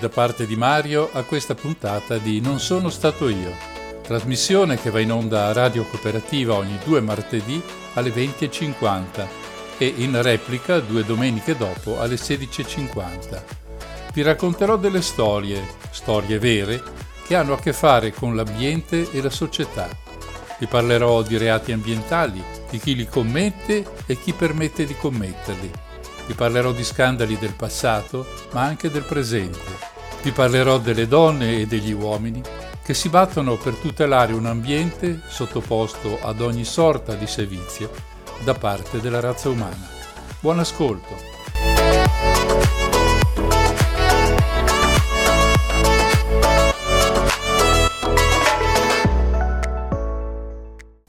Da parte di Mario a questa puntata di Non sono stato io, trasmissione che va in onda a Radio Cooperativa ogni due martedì alle 20.50 e in replica due domeniche dopo alle 16.50. Vi racconterò delle storie, storie vere, che hanno a che fare con l'ambiente e la società. Vi parlerò di reati ambientali, di chi li commette e chi permette di commetterli vi parlerò di scandali del passato, ma anche del presente. Vi parlerò delle donne e degli uomini che si battono per tutelare un ambiente sottoposto ad ogni sorta di servizio da parte della razza umana. Buon ascolto!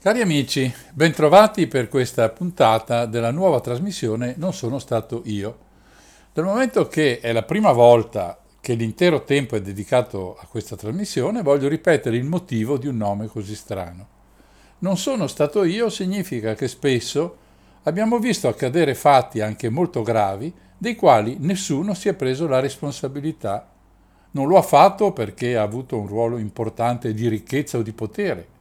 Cari amici, bentrovati per questa puntata della nuova trasmissione Non sono stato io. Dal momento che è la prima volta che l'intero tempo è dedicato a questa trasmissione, voglio ripetere il motivo di un nome così strano. Non sono stato io significa che spesso abbiamo visto accadere fatti anche molto gravi dei quali nessuno si è preso la responsabilità. Non lo ha fatto perché ha avuto un ruolo importante di ricchezza o di potere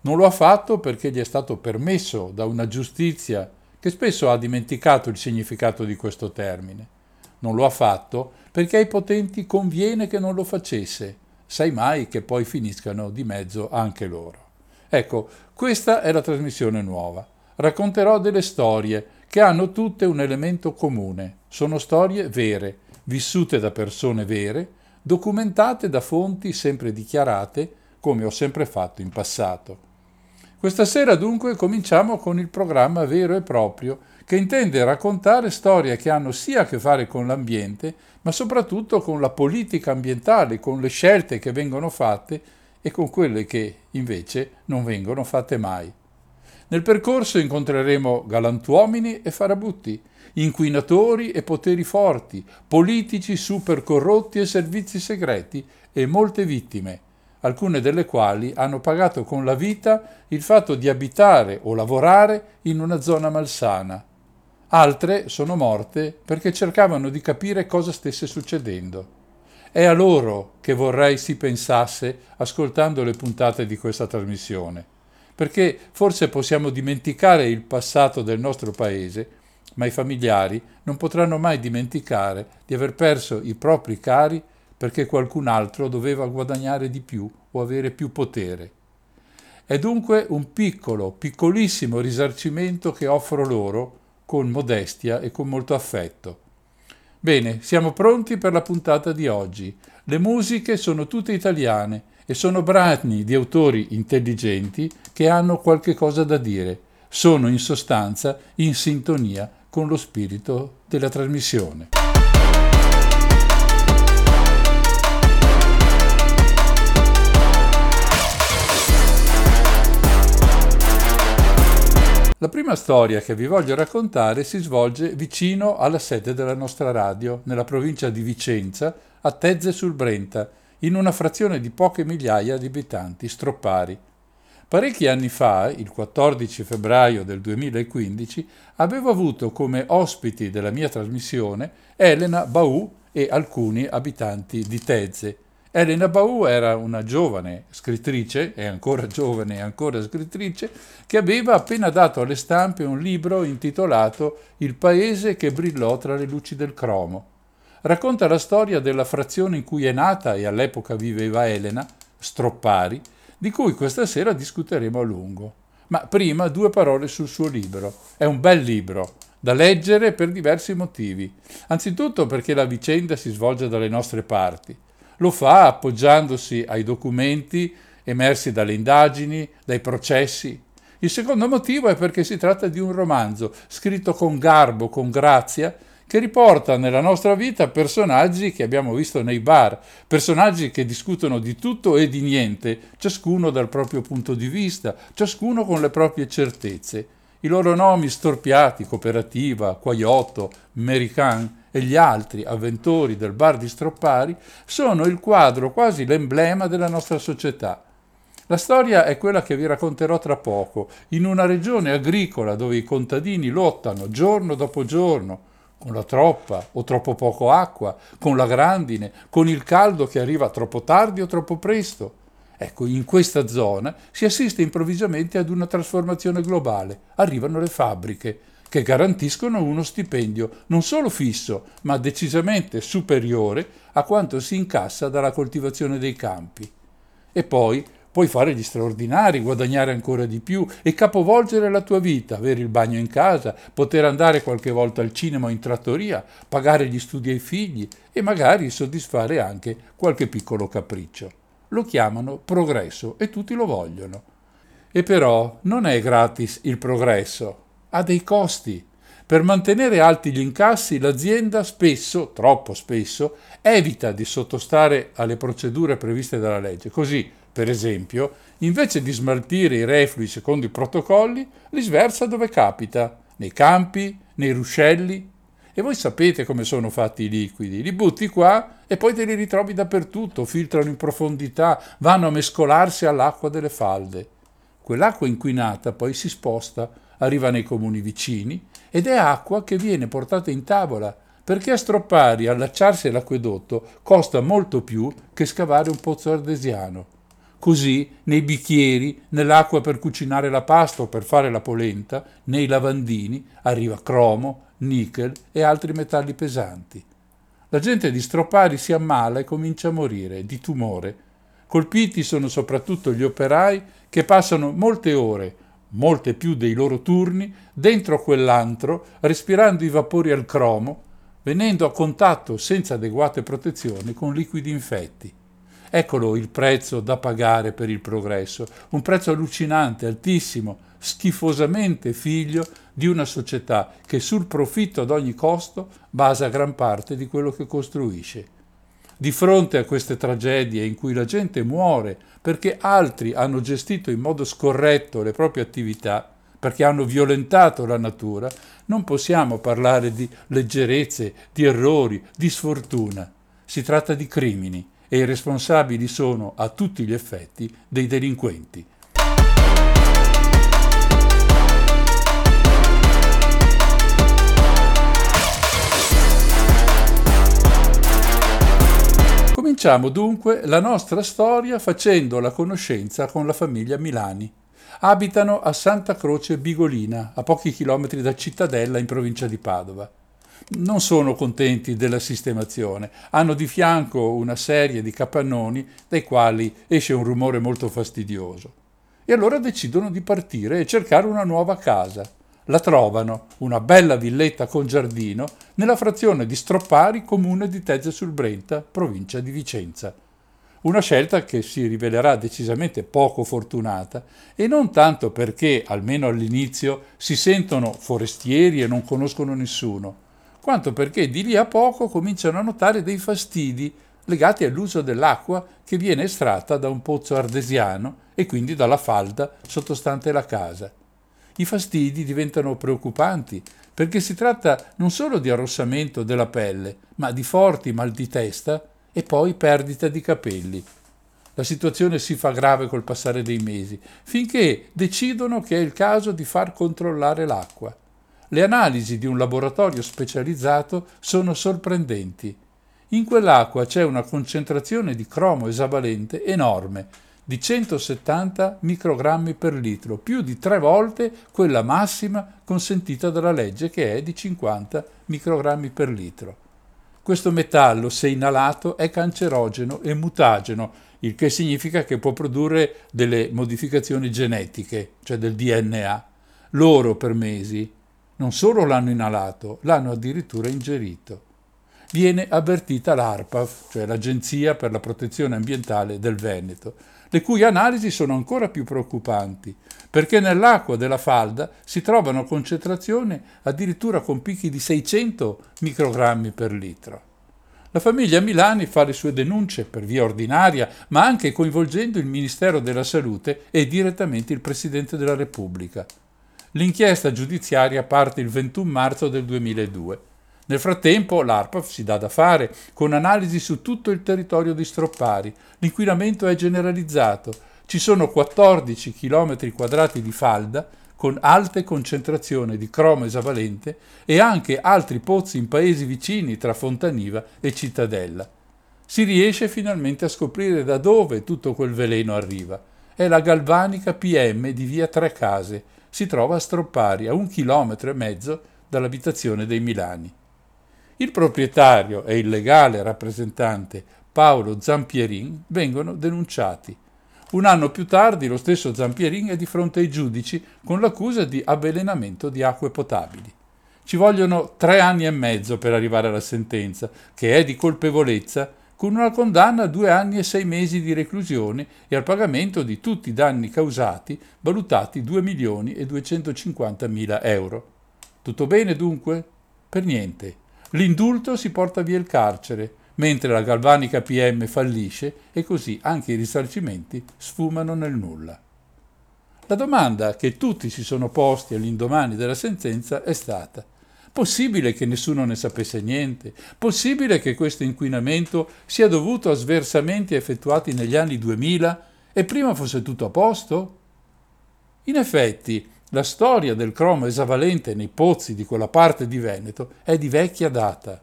non lo ha fatto perché gli è stato permesso da una giustizia che spesso ha dimenticato il significato di questo termine. Non lo ha fatto perché ai potenti conviene che non lo facesse, sai mai che poi finiscano di mezzo anche loro. Ecco, questa è la trasmissione nuova. Racconterò delle storie che hanno tutte un elemento comune. Sono storie vere, vissute da persone vere, documentate da fonti sempre dichiarate, come ho sempre fatto in passato. Questa sera dunque cominciamo con il programma vero e proprio che intende raccontare storie che hanno sia a che fare con l'ambiente, ma soprattutto con la politica ambientale, con le scelte che vengono fatte e con quelle che invece non vengono fatte mai. Nel percorso incontreremo galantuomini e farabutti, inquinatori e poteri forti, politici super corrotti e servizi segreti e molte vittime alcune delle quali hanno pagato con la vita il fatto di abitare o lavorare in una zona malsana. Altre sono morte perché cercavano di capire cosa stesse succedendo. È a loro che vorrei si pensasse ascoltando le puntate di questa trasmissione, perché forse possiamo dimenticare il passato del nostro paese, ma i familiari non potranno mai dimenticare di aver perso i propri cari perché qualcun altro doveva guadagnare di più o avere più potere. È dunque un piccolo, piccolissimo risarcimento che offro loro con modestia e con molto affetto. Bene, siamo pronti per la puntata di oggi. Le musiche sono tutte italiane e sono brani di autori intelligenti che hanno qualche cosa da dire. Sono in sostanza in sintonia con lo spirito della trasmissione. Prima storia che vi voglio raccontare si svolge vicino alla sede della nostra radio, nella provincia di Vicenza, a Tezze sul Brenta, in una frazione di poche migliaia di abitanti, Stroppari. Parecchi anni fa, il 14 febbraio del 2015, avevo avuto come ospiti della mia trasmissione Elena Baù e alcuni abitanti di Tezze, Elena Bau era una giovane scrittrice, è ancora giovane e ancora scrittrice, che aveva appena dato alle stampe un libro intitolato Il paese che brillò tra le luci del cromo. Racconta la storia della frazione in cui è nata e all'epoca viveva Elena, Stroppari, di cui questa sera discuteremo a lungo. Ma prima due parole sul suo libro. È un bel libro, da leggere per diversi motivi. Anzitutto perché la vicenda si svolge dalle nostre parti lo fa appoggiandosi ai documenti emersi dalle indagini, dai processi. Il secondo motivo è perché si tratta di un romanzo scritto con garbo, con grazia, che riporta nella nostra vita personaggi che abbiamo visto nei bar, personaggi che discutono di tutto e di niente, ciascuno dal proprio punto di vista, ciascuno con le proprie certezze. I loro nomi storpiati, Cooperativa, Quaiotto, American, e gli altri avventori del bar di Stroppari sono il quadro, quasi l'emblema della nostra società. La storia è quella che vi racconterò tra poco, in una regione agricola dove i contadini lottano giorno dopo giorno con la troppa o troppo poco acqua, con la grandine, con il caldo che arriva troppo tardi o troppo presto. Ecco, in questa zona si assiste improvvisamente ad una trasformazione globale. Arrivano le fabbriche, che garantiscono uno stipendio non solo fisso, ma decisamente superiore a quanto si incassa dalla coltivazione dei campi. E poi puoi fare gli straordinari, guadagnare ancora di più e capovolgere la tua vita, avere il bagno in casa, poter andare qualche volta al cinema o in trattoria, pagare gli studi ai figli e magari soddisfare anche qualche piccolo capriccio. Lo chiamano progresso e tutti lo vogliono. E però non è gratis il progresso, ha dei costi. Per mantenere alti gli incassi l'azienda spesso, troppo spesso, evita di sottostare alle procedure previste dalla legge. Così, per esempio, invece di smaltire i reflui secondo i protocolli, li sversa dove capita, nei campi, nei ruscelli. E voi sapete come sono fatti i liquidi, li butti qua e poi te li ritrovi dappertutto, filtrano in profondità, vanno a mescolarsi all'acqua delle falde. Quell'acqua inquinata poi si sposta arriva nei comuni vicini ed è acqua che viene portata in tavola, perché a Stroppari allacciarsi all'acquedotto costa molto più che scavare un pozzo artesiano. Così nei bicchieri, nell'acqua per cucinare la pasta o per fare la polenta, nei lavandini arriva cromo, nickel e altri metalli pesanti. La gente di Stroppari si ammala e comincia a morire di tumore. Colpiti sono soprattutto gli operai che passano molte ore molte più dei loro turni, dentro quell'antro, respirando i vapori al cromo, venendo a contatto senza adeguate protezioni con liquidi infetti. Eccolo il prezzo da pagare per il progresso, un prezzo allucinante, altissimo, schifosamente figlio di una società che sul profitto ad ogni costo basa gran parte di quello che costruisce. Di fronte a queste tragedie in cui la gente muore perché altri hanno gestito in modo scorretto le proprie attività, perché hanno violentato la natura, non possiamo parlare di leggerezze, di errori, di sfortuna. Si tratta di crimini e i responsabili sono, a tutti gli effetti, dei delinquenti. Cominciamo dunque la nostra storia facendo la conoscenza con la famiglia Milani. Abitano a Santa Croce Bigolina, a pochi chilometri da Cittadella in provincia di Padova. Non sono contenti della sistemazione, hanno di fianco una serie di capannoni dai quali esce un rumore molto fastidioso. E allora decidono di partire e cercare una nuova casa la trovano, una bella villetta con giardino, nella frazione di Stroppari, comune di Tezze sul Brenta, provincia di Vicenza. Una scelta che si rivelerà decisamente poco fortunata e non tanto perché, almeno all'inizio, si sentono forestieri e non conoscono nessuno, quanto perché di lì a poco cominciano a notare dei fastidi legati all'uso dell'acqua che viene estratta da un pozzo artesiano e quindi dalla falda sottostante la casa i fastidi diventano preoccupanti perché si tratta non solo di arrossamento della pelle, ma di forti mal di testa e poi perdita di capelli. La situazione si fa grave col passare dei mesi, finché decidono che è il caso di far controllare l'acqua. Le analisi di un laboratorio specializzato sono sorprendenti. In quell'acqua c'è una concentrazione di cromo esavalente enorme, di 170 microgrammi per litro, più di tre volte quella massima consentita dalla legge che è di 50 microgrammi per litro. Questo metallo, se inalato, è cancerogeno e mutageno, il che significa che può produrre delle modificazioni genetiche, cioè del DNA. Loro per mesi non solo l'hanno inalato, l'hanno addirittura ingerito. Viene avvertita l'ARPAF, cioè l'Agenzia per la protezione ambientale del Veneto, le cui analisi sono ancora più preoccupanti, perché nell'acqua della falda si trovano concentrazioni addirittura con picchi di 600 microgrammi per litro. La famiglia Milani fa le sue denunce per via ordinaria, ma anche coinvolgendo il Ministero della Salute e direttamente il Presidente della Repubblica. L'inchiesta giudiziaria parte il 21 marzo del 2002. Nel frattempo l'ARPAF si dà da fare con analisi su tutto il territorio di Stroppari. L'inquinamento è generalizzato. Ci sono 14 km quadrati di falda con alte concentrazioni di cromo esavalente e anche altri pozzi in paesi vicini tra Fontaniva e Cittadella. Si riesce finalmente a scoprire da dove tutto quel veleno arriva. È la galvanica PM di via Tre Case. Si trova a Stroppari, a un chilometro e mezzo dall'abitazione dei Milani. Il proprietario e il legale rappresentante Paolo Zampierin vengono denunciati. Un anno più tardi lo stesso Zampierin è di fronte ai giudici con l'accusa di avvelenamento di acque potabili. Ci vogliono tre anni e mezzo per arrivare alla sentenza, che è di colpevolezza, con una condanna a due anni e sei mesi di reclusione e al pagamento di tutti i danni causati, valutati 2 milioni e 250 mila euro. Tutto bene dunque? Per niente. L'indulto si porta via il carcere, mentre la galvanica PM fallisce e così anche i risarcimenti sfumano nel nulla. La domanda che tutti si sono posti all'indomani della sentenza è stata Possibile che nessuno ne sapesse niente? Possibile che questo inquinamento sia dovuto a sversamenti effettuati negli anni 2000 e prima fosse tutto a posto? In effetti, la storia del cromo esavalente nei pozzi di quella parte di Veneto è di vecchia data.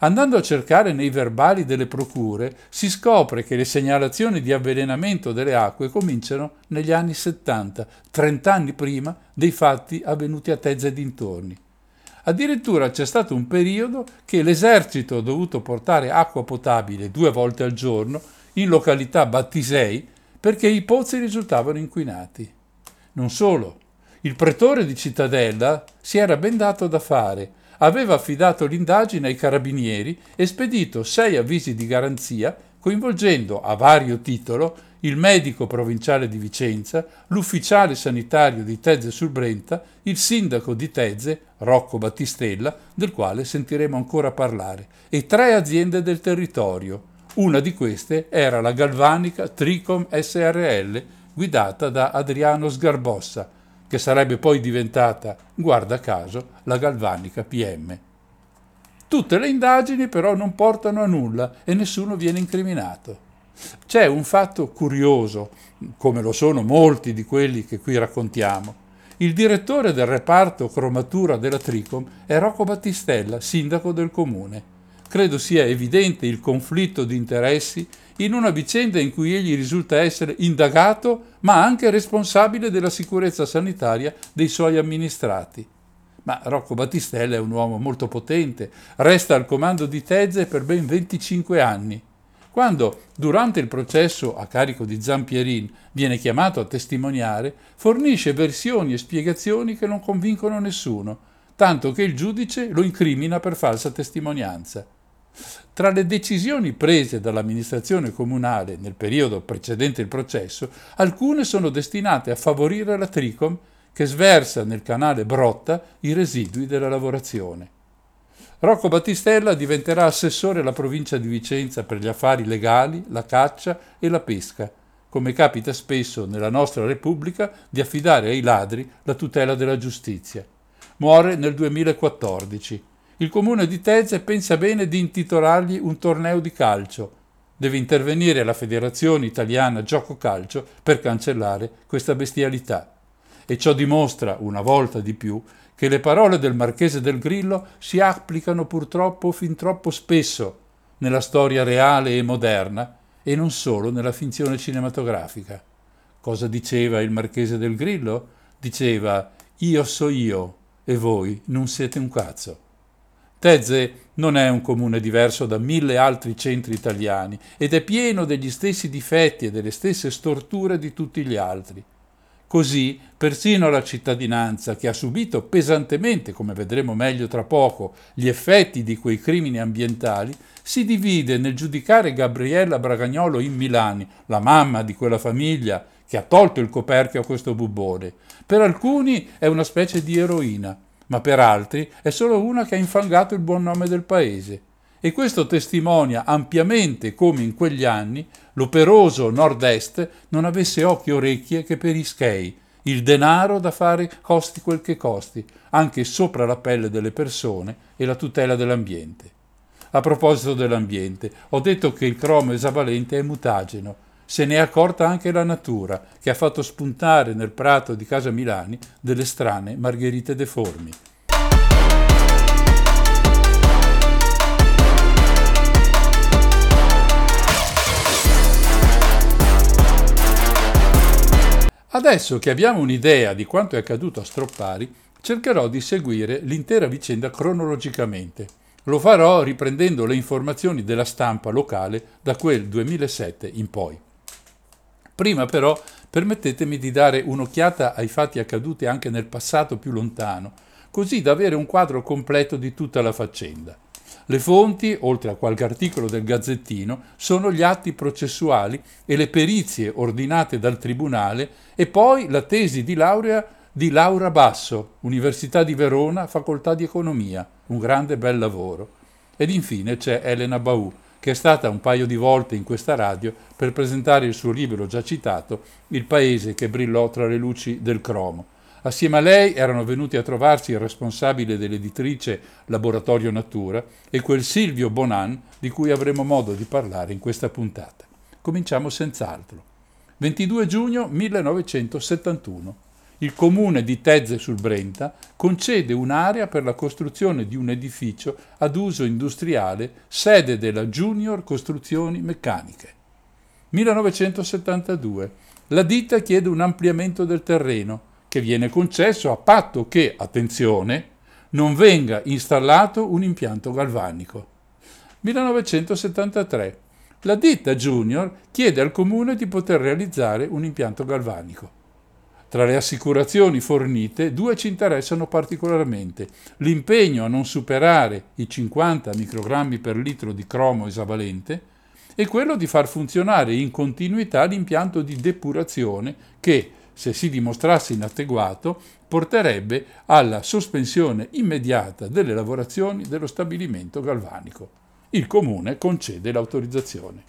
Andando a cercare nei verbali delle procure, si scopre che le segnalazioni di avvelenamento delle acque cominciano negli anni 70, 30 anni prima dei fatti avvenuti a Tezze e dintorni. Addirittura c'è stato un periodo che l'esercito ha dovuto portare acqua potabile due volte al giorno in località Battisei perché i pozzi risultavano inquinati. Non solo, il pretore di Cittadella si era ben dato da fare aveva affidato l'indagine ai carabinieri e spedito sei avvisi di garanzia coinvolgendo a vario titolo il medico provinciale di Vicenza, l'ufficiale sanitario di Tezze sul Brenta, il sindaco di Tezze, Rocco Battistella, del quale sentiremo ancora parlare, e tre aziende del territorio. Una di queste era la galvanica Tricom SRL, guidata da Adriano Sgarbossa, che sarebbe poi diventata, guarda caso, la galvanica PM. Tutte le indagini però non portano a nulla e nessuno viene incriminato. C'è un fatto curioso, come lo sono molti di quelli che qui raccontiamo. Il direttore del reparto cromatura della Tricom è Rocco Battistella, sindaco del comune. Credo sia evidente il conflitto di interessi in una vicenda in cui egli risulta essere indagato ma anche responsabile della sicurezza sanitaria dei suoi amministrati. Ma Rocco Battistella è un uomo molto potente, resta al comando di Tezze per ben 25 anni. Quando, durante il processo a carico di Zampierin, viene chiamato a testimoniare, fornisce versioni e spiegazioni che non convincono nessuno, tanto che il giudice lo incrimina per falsa testimonianza. Tra le decisioni prese dall'amministrazione comunale nel periodo precedente il processo, alcune sono destinate a favorire la Tricom che sversa nel canale Brotta i residui della lavorazione. Rocco Battistella diventerà assessore alla provincia di Vicenza per gli affari legali, la caccia e la pesca, come capita spesso nella nostra Repubblica di affidare ai ladri la tutela della giustizia. Muore nel 2014 il comune di Tezze pensa bene di intitolargli un torneo di calcio. Deve intervenire la Federazione Italiana Gioco Calcio per cancellare questa bestialità. E ciò dimostra, una volta di più, che le parole del Marchese del Grillo si applicano purtroppo fin troppo spesso nella storia reale e moderna e non solo nella finzione cinematografica. Cosa diceva il Marchese del Grillo? Diceva io so io e voi non siete un cazzo. Tezze non è un comune diverso da mille altri centri italiani ed è pieno degli stessi difetti e delle stesse storture di tutti gli altri. Così persino la cittadinanza, che ha subito pesantemente, come vedremo meglio tra poco, gli effetti di quei crimini ambientali, si divide nel giudicare Gabriella Bragagnolo in Milani, la mamma di quella famiglia che ha tolto il coperchio a questo bubbone. Per alcuni è una specie di eroina, ma per altri è solo una che ha infangato il buon nome del paese. E questo testimonia ampiamente come in quegli anni l'operoso nord-est non avesse occhi e orecchie che per i schei, il denaro da fare costi quel che costi, anche sopra la pelle delle persone e la tutela dell'ambiente. A proposito dell'ambiente, ho detto che il cromo esavalente è mutageno, se ne è accorta anche la natura, che ha fatto spuntare nel prato di casa Milani delle strane margherite deformi. Adesso che abbiamo un'idea di quanto è accaduto a Stroppari, cercherò di seguire l'intera vicenda cronologicamente. Lo farò riprendendo le informazioni della stampa locale da quel 2007 in poi. Prima però permettetemi di dare un'occhiata ai fatti accaduti anche nel passato più lontano, così da avere un quadro completo di tutta la faccenda. Le fonti, oltre a qualche articolo del Gazzettino, sono gli atti processuali e le perizie ordinate dal Tribunale e poi la tesi di laurea di Laura Basso, Università di Verona, Facoltà di Economia, un grande bel lavoro. Ed infine c'è Elena Baù, che è stata un paio di volte in questa radio per presentare il suo libro già citato, Il paese che brillò tra le luci del cromo. Assieme a lei erano venuti a trovarsi il responsabile dell'editrice Laboratorio Natura e quel Silvio Bonan di cui avremo modo di parlare in questa puntata. Cominciamo senz'altro. 22 giugno 1971 il comune di Tezze sul Brenta concede un'area per la costruzione di un edificio ad uso industriale, sede della Junior Costruzioni Meccaniche. 1972. La ditta chiede un ampliamento del terreno, che viene concesso a patto che, attenzione, non venga installato un impianto galvanico. 1973. La ditta Junior chiede al comune di poter realizzare un impianto galvanico. Tra le assicurazioni fornite, due ci interessano particolarmente. L'impegno a non superare i 50 microgrammi per litro di cromo esavalente e quello di far funzionare in continuità l'impianto di depurazione che, se si dimostrasse inadeguato, porterebbe alla sospensione immediata delle lavorazioni dello stabilimento galvanico. Il comune concede l'autorizzazione.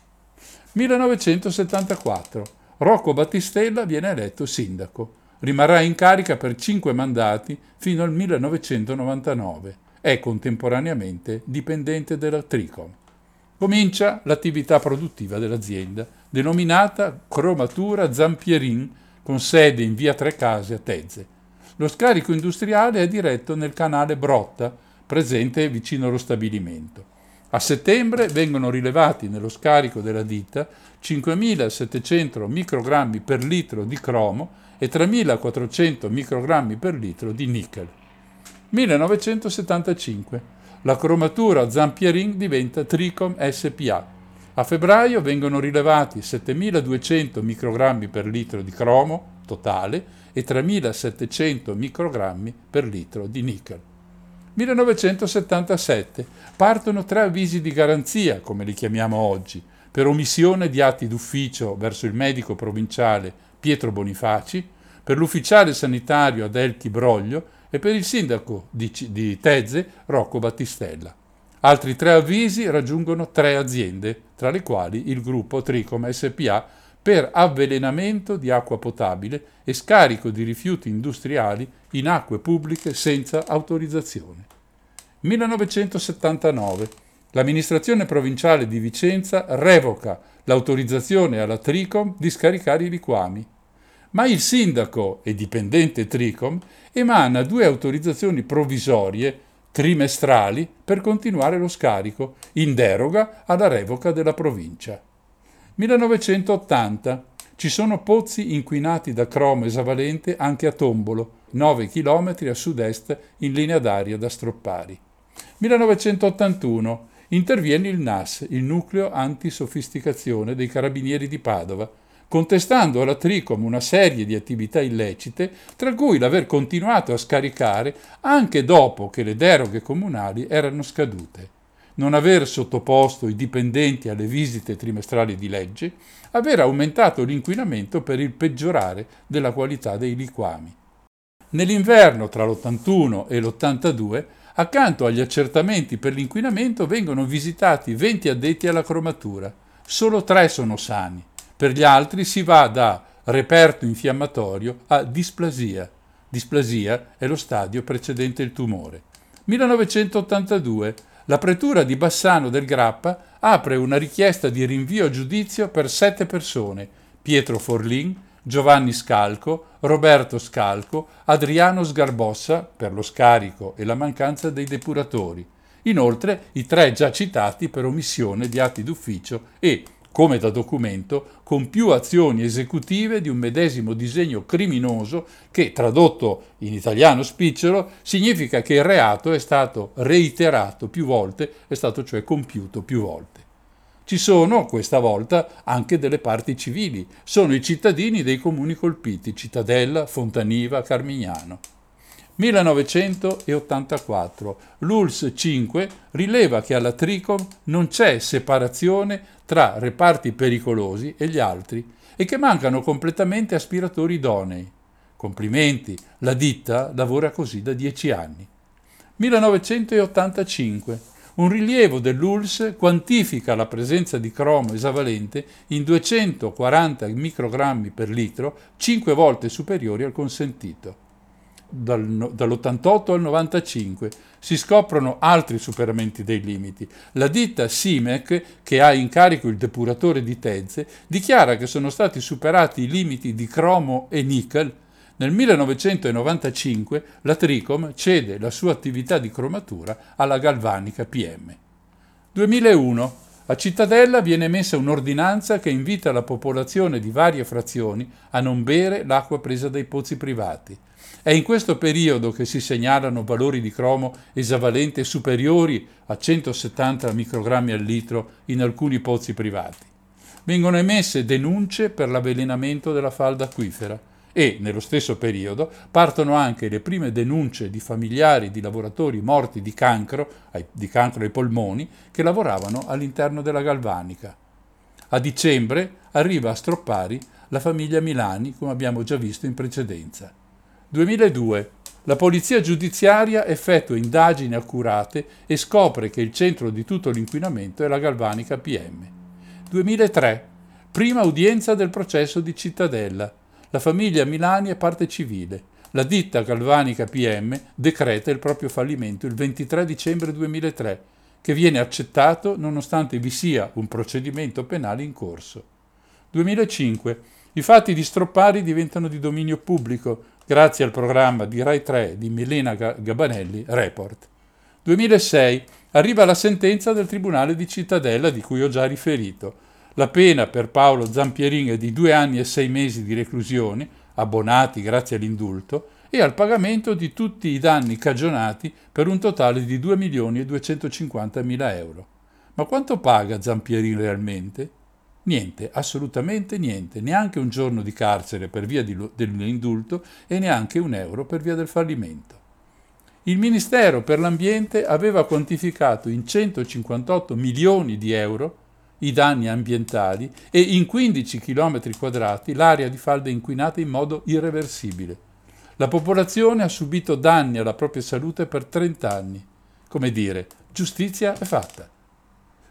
1974 Rocco Battistella viene eletto sindaco. Rimarrà in carica per cinque mandati fino al 1999. È contemporaneamente dipendente della Tricom. Comincia l'attività produttiva dell'azienda, denominata Cromatura Zampierin, con sede in via Tre Case a Tezze. Lo scarico industriale è diretto nel canale Brotta, presente vicino allo stabilimento. A settembre vengono rilevati nello scarico della ditta 5.700 microgrammi per litro di cromo e 3.400 microgrammi per litro di nickel. 1975. La cromatura Zampierin diventa Tricom SPA. A febbraio vengono rilevati 7.200 microgrammi per litro di cromo totale e 3.700 microgrammi per litro di nickel. 1977 partono tre avvisi di garanzia, come li chiamiamo oggi, per omissione di atti d'ufficio verso il medico provinciale Pietro Bonifaci, per l'ufficiale sanitario Adelchi Broglio e per il sindaco di, di Tezze Rocco Battistella. Altri tre avvisi raggiungono tre aziende, tra le quali il gruppo Tricom SPA per avvelenamento di acqua potabile e scarico di rifiuti industriali in acque pubbliche senza autorizzazione. 1979. L'amministrazione provinciale di Vicenza revoca l'autorizzazione alla Tricom di scaricare i liquami, ma il sindaco e dipendente Tricom emana due autorizzazioni provvisorie trimestrali per continuare lo scarico, in deroga alla revoca della provincia. 1980. Ci sono pozzi inquinati da cromo esavalente anche a Tombolo, 9 km a sud-est in linea d'aria da Stroppari. 1981. Interviene il NAS, il nucleo antisofisticazione dei carabinieri di Padova, contestando alla Tricom una serie di attività illecite, tra cui l'aver continuato a scaricare anche dopo che le deroghe comunali erano scadute non aver sottoposto i dipendenti alle visite trimestrali di legge, aver aumentato l'inquinamento per il peggiorare della qualità dei liquami. Nell'inverno tra l'81 e l'82, accanto agli accertamenti per l'inquinamento vengono visitati 20 addetti alla cromatura. Solo tre sono sani. Per gli altri si va da reperto infiammatorio a displasia. Displasia è lo stadio precedente il tumore. 1982 la pretura di Bassano del Grappa apre una richiesta di rinvio a giudizio per sette persone, Pietro Forlin, Giovanni Scalco, Roberto Scalco, Adriano Sgarbossa per lo scarico e la mancanza dei depuratori. Inoltre i tre già citati per omissione di atti d'ufficio e, come da documento, con più azioni esecutive di un medesimo disegno criminoso che, tradotto in italiano spicciolo, significa che il reato è stato reiterato più volte, è stato cioè compiuto più volte. Ci sono, questa volta, anche delle parti civili, sono i cittadini dei comuni colpiti, Cittadella, Fontaniva, Carmignano. 1984. L'ULS 5 rileva che alla Tricom non c'è separazione tra reparti pericolosi e gli altri e che mancano completamente aspiratori idonei. Complimenti, la ditta lavora così da dieci anni. 1985. Un rilievo dell'ULS quantifica la presenza di cromo esavalente in 240 microgrammi per litro, 5 volte superiori al consentito dal, dall'88 al 95. Si scoprono altri superamenti dei limiti. La ditta Simec, che ha in carico il depuratore di Tezze, dichiara che sono stati superati i limiti di cromo e nickel. Nel 1995 la Tricom cede la sua attività di cromatura alla Galvanica PM. 2001 a Cittadella viene emessa un'ordinanza che invita la popolazione di varie frazioni a non bere l'acqua presa dai pozzi privati. È in questo periodo che si segnalano valori di cromo esavalente superiori a 170 microgrammi al litro in alcuni pozzi privati. Vengono emesse denunce per l'avvelenamento della falda acquifera e, nello stesso periodo, partono anche le prime denunce di familiari di lavoratori morti di cancro, di cancro ai polmoni, che lavoravano all'interno della galvanica. A dicembre arriva a Stroppari la famiglia Milani, come abbiamo già visto in precedenza. 2002. La polizia giudiziaria effettua indagini accurate e scopre che il centro di tutto l'inquinamento è la galvanica PM. 2003. Prima udienza del processo di Cittadella. La famiglia Milani è parte civile. La ditta galvanica PM decreta il proprio fallimento il 23 dicembre 2003, che viene accettato nonostante vi sia un procedimento penale in corso. 2005. I fatti di Stroppari diventano di dominio pubblico grazie al programma di Rai 3 di Milena Gabanelli, Report. 2006 arriva la sentenza del Tribunale di Cittadella di cui ho già riferito. La pena per Paolo Zampierin è di due anni e sei mesi di reclusione, abbonati grazie all'indulto, e al pagamento di tutti i danni cagionati per un totale di 2 milioni e 250 mila euro. Ma quanto paga Zampierin realmente? Niente, assolutamente niente, neanche un giorno di carcere per via dell'indulto e neanche un euro per via del fallimento. Il Ministero per l'Ambiente aveva quantificato in 158 milioni di euro i danni ambientali e in 15 km quadrati l'area di falde inquinata in modo irreversibile. La popolazione ha subito danni alla propria salute per 30 anni. Come dire, giustizia è fatta.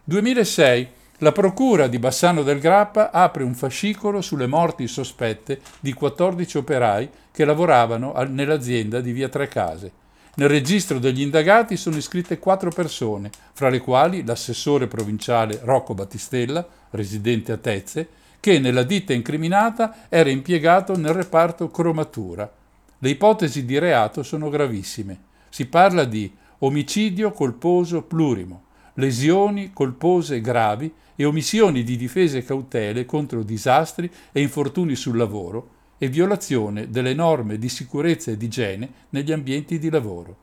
2006 la procura di Bassano del Grappa apre un fascicolo sulle morti sospette di 14 operai che lavoravano nell'azienda di Via Tre Case. Nel registro degli indagati sono iscritte quattro persone, fra le quali l'assessore provinciale Rocco Battistella, residente a Tezze, che nella ditta incriminata era impiegato nel reparto cromatura. Le ipotesi di reato sono gravissime. Si parla di omicidio colposo plurimo, lesioni colpose gravi e omissioni di difese e cautele contro disastri e infortuni sul lavoro e violazione delle norme di sicurezza e di igiene negli ambienti di lavoro.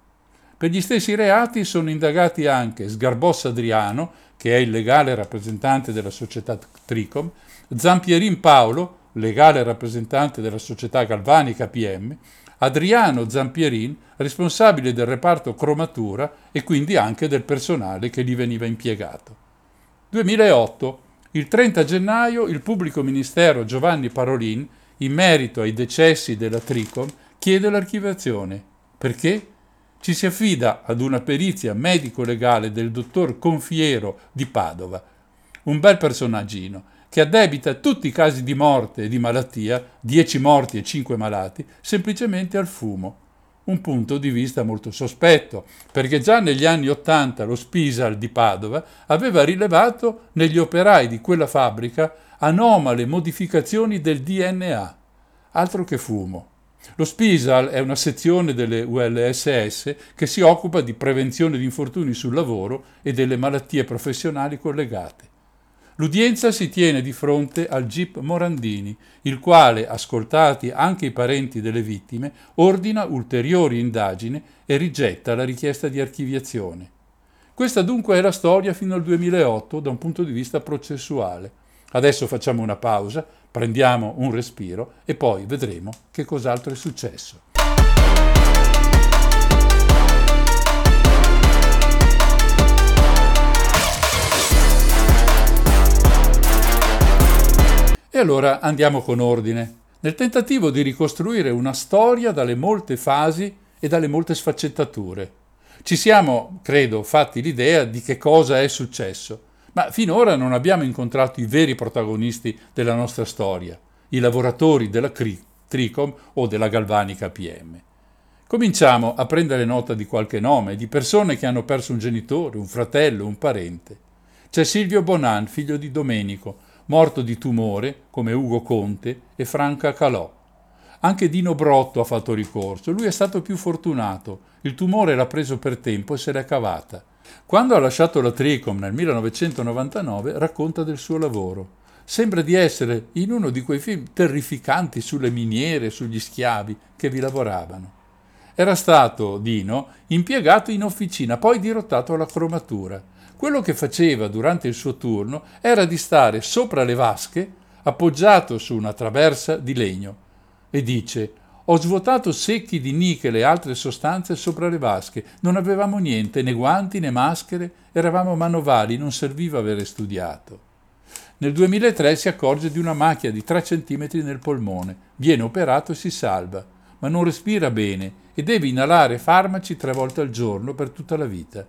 Per gli stessi reati sono indagati anche Sgarbossa Adriano, che è il legale rappresentante della società Tricom, Zampierin Paolo, legale rappresentante della società Galvanica PM, Adriano Zampierin, responsabile del reparto cromatura e quindi anche del personale che gli veniva impiegato. 2008. Il 30 gennaio il pubblico ministero Giovanni Parolin, in merito ai decessi della Tricom, chiede l'archiviazione. Perché? Ci si affida ad una perizia medico-legale del dottor Confiero di Padova, un bel personaggino, che addebita tutti i casi di morte e di malattia, 10 morti e 5 malati, semplicemente al fumo. Un punto di vista molto sospetto, perché già negli anni Ottanta lo Spisal di Padova aveva rilevato negli operai di quella fabbrica anomale modificazioni del DNA. Altro che fumo. Lo Spisal è una sezione delle ULSS che si occupa di prevenzione di infortuni sul lavoro e delle malattie professionali collegate. L'udienza si tiene di fronte al GIP Morandini, il quale, ascoltati anche i parenti delle vittime, ordina ulteriori indagini e rigetta la richiesta di archiviazione. Questa dunque è la storia fino al 2008 da un punto di vista processuale. Adesso facciamo una pausa, prendiamo un respiro e poi vedremo che cos'altro è successo. E allora andiamo con ordine, nel tentativo di ricostruire una storia dalle molte fasi e dalle molte sfaccettature. Ci siamo, credo, fatti l'idea di che cosa è successo, ma finora non abbiamo incontrato i veri protagonisti della nostra storia, i lavoratori della CRI, Tricom o della Galvanica PM. Cominciamo a prendere nota di qualche nome, di persone che hanno perso un genitore, un fratello, un parente. C'è Silvio Bonan, figlio di Domenico, morto di tumore come Ugo Conte e Franca Calò. Anche Dino Brotto ha fatto ricorso, lui è stato più fortunato, il tumore l'ha preso per tempo e se l'è cavata. Quando ha lasciato la Tricom nel 1999 racconta del suo lavoro. Sembra di essere in uno di quei film terrificanti sulle miniere, sugli schiavi che vi lavoravano. Era stato, Dino, impiegato in officina, poi dirottato alla cromatura quello che faceva durante il suo turno era di stare sopra le vasche, appoggiato su una traversa di legno, e dice ho svuotato secchi di nichel e altre sostanze sopra le vasche. Non avevamo niente, né guanti né maschere, eravamo manovali, non serviva avere studiato. Nel 2003 si accorge di una macchia di 3 cm nel polmone, viene operato e si salva, ma non respira bene e deve inalare farmaci tre volte al giorno per tutta la vita.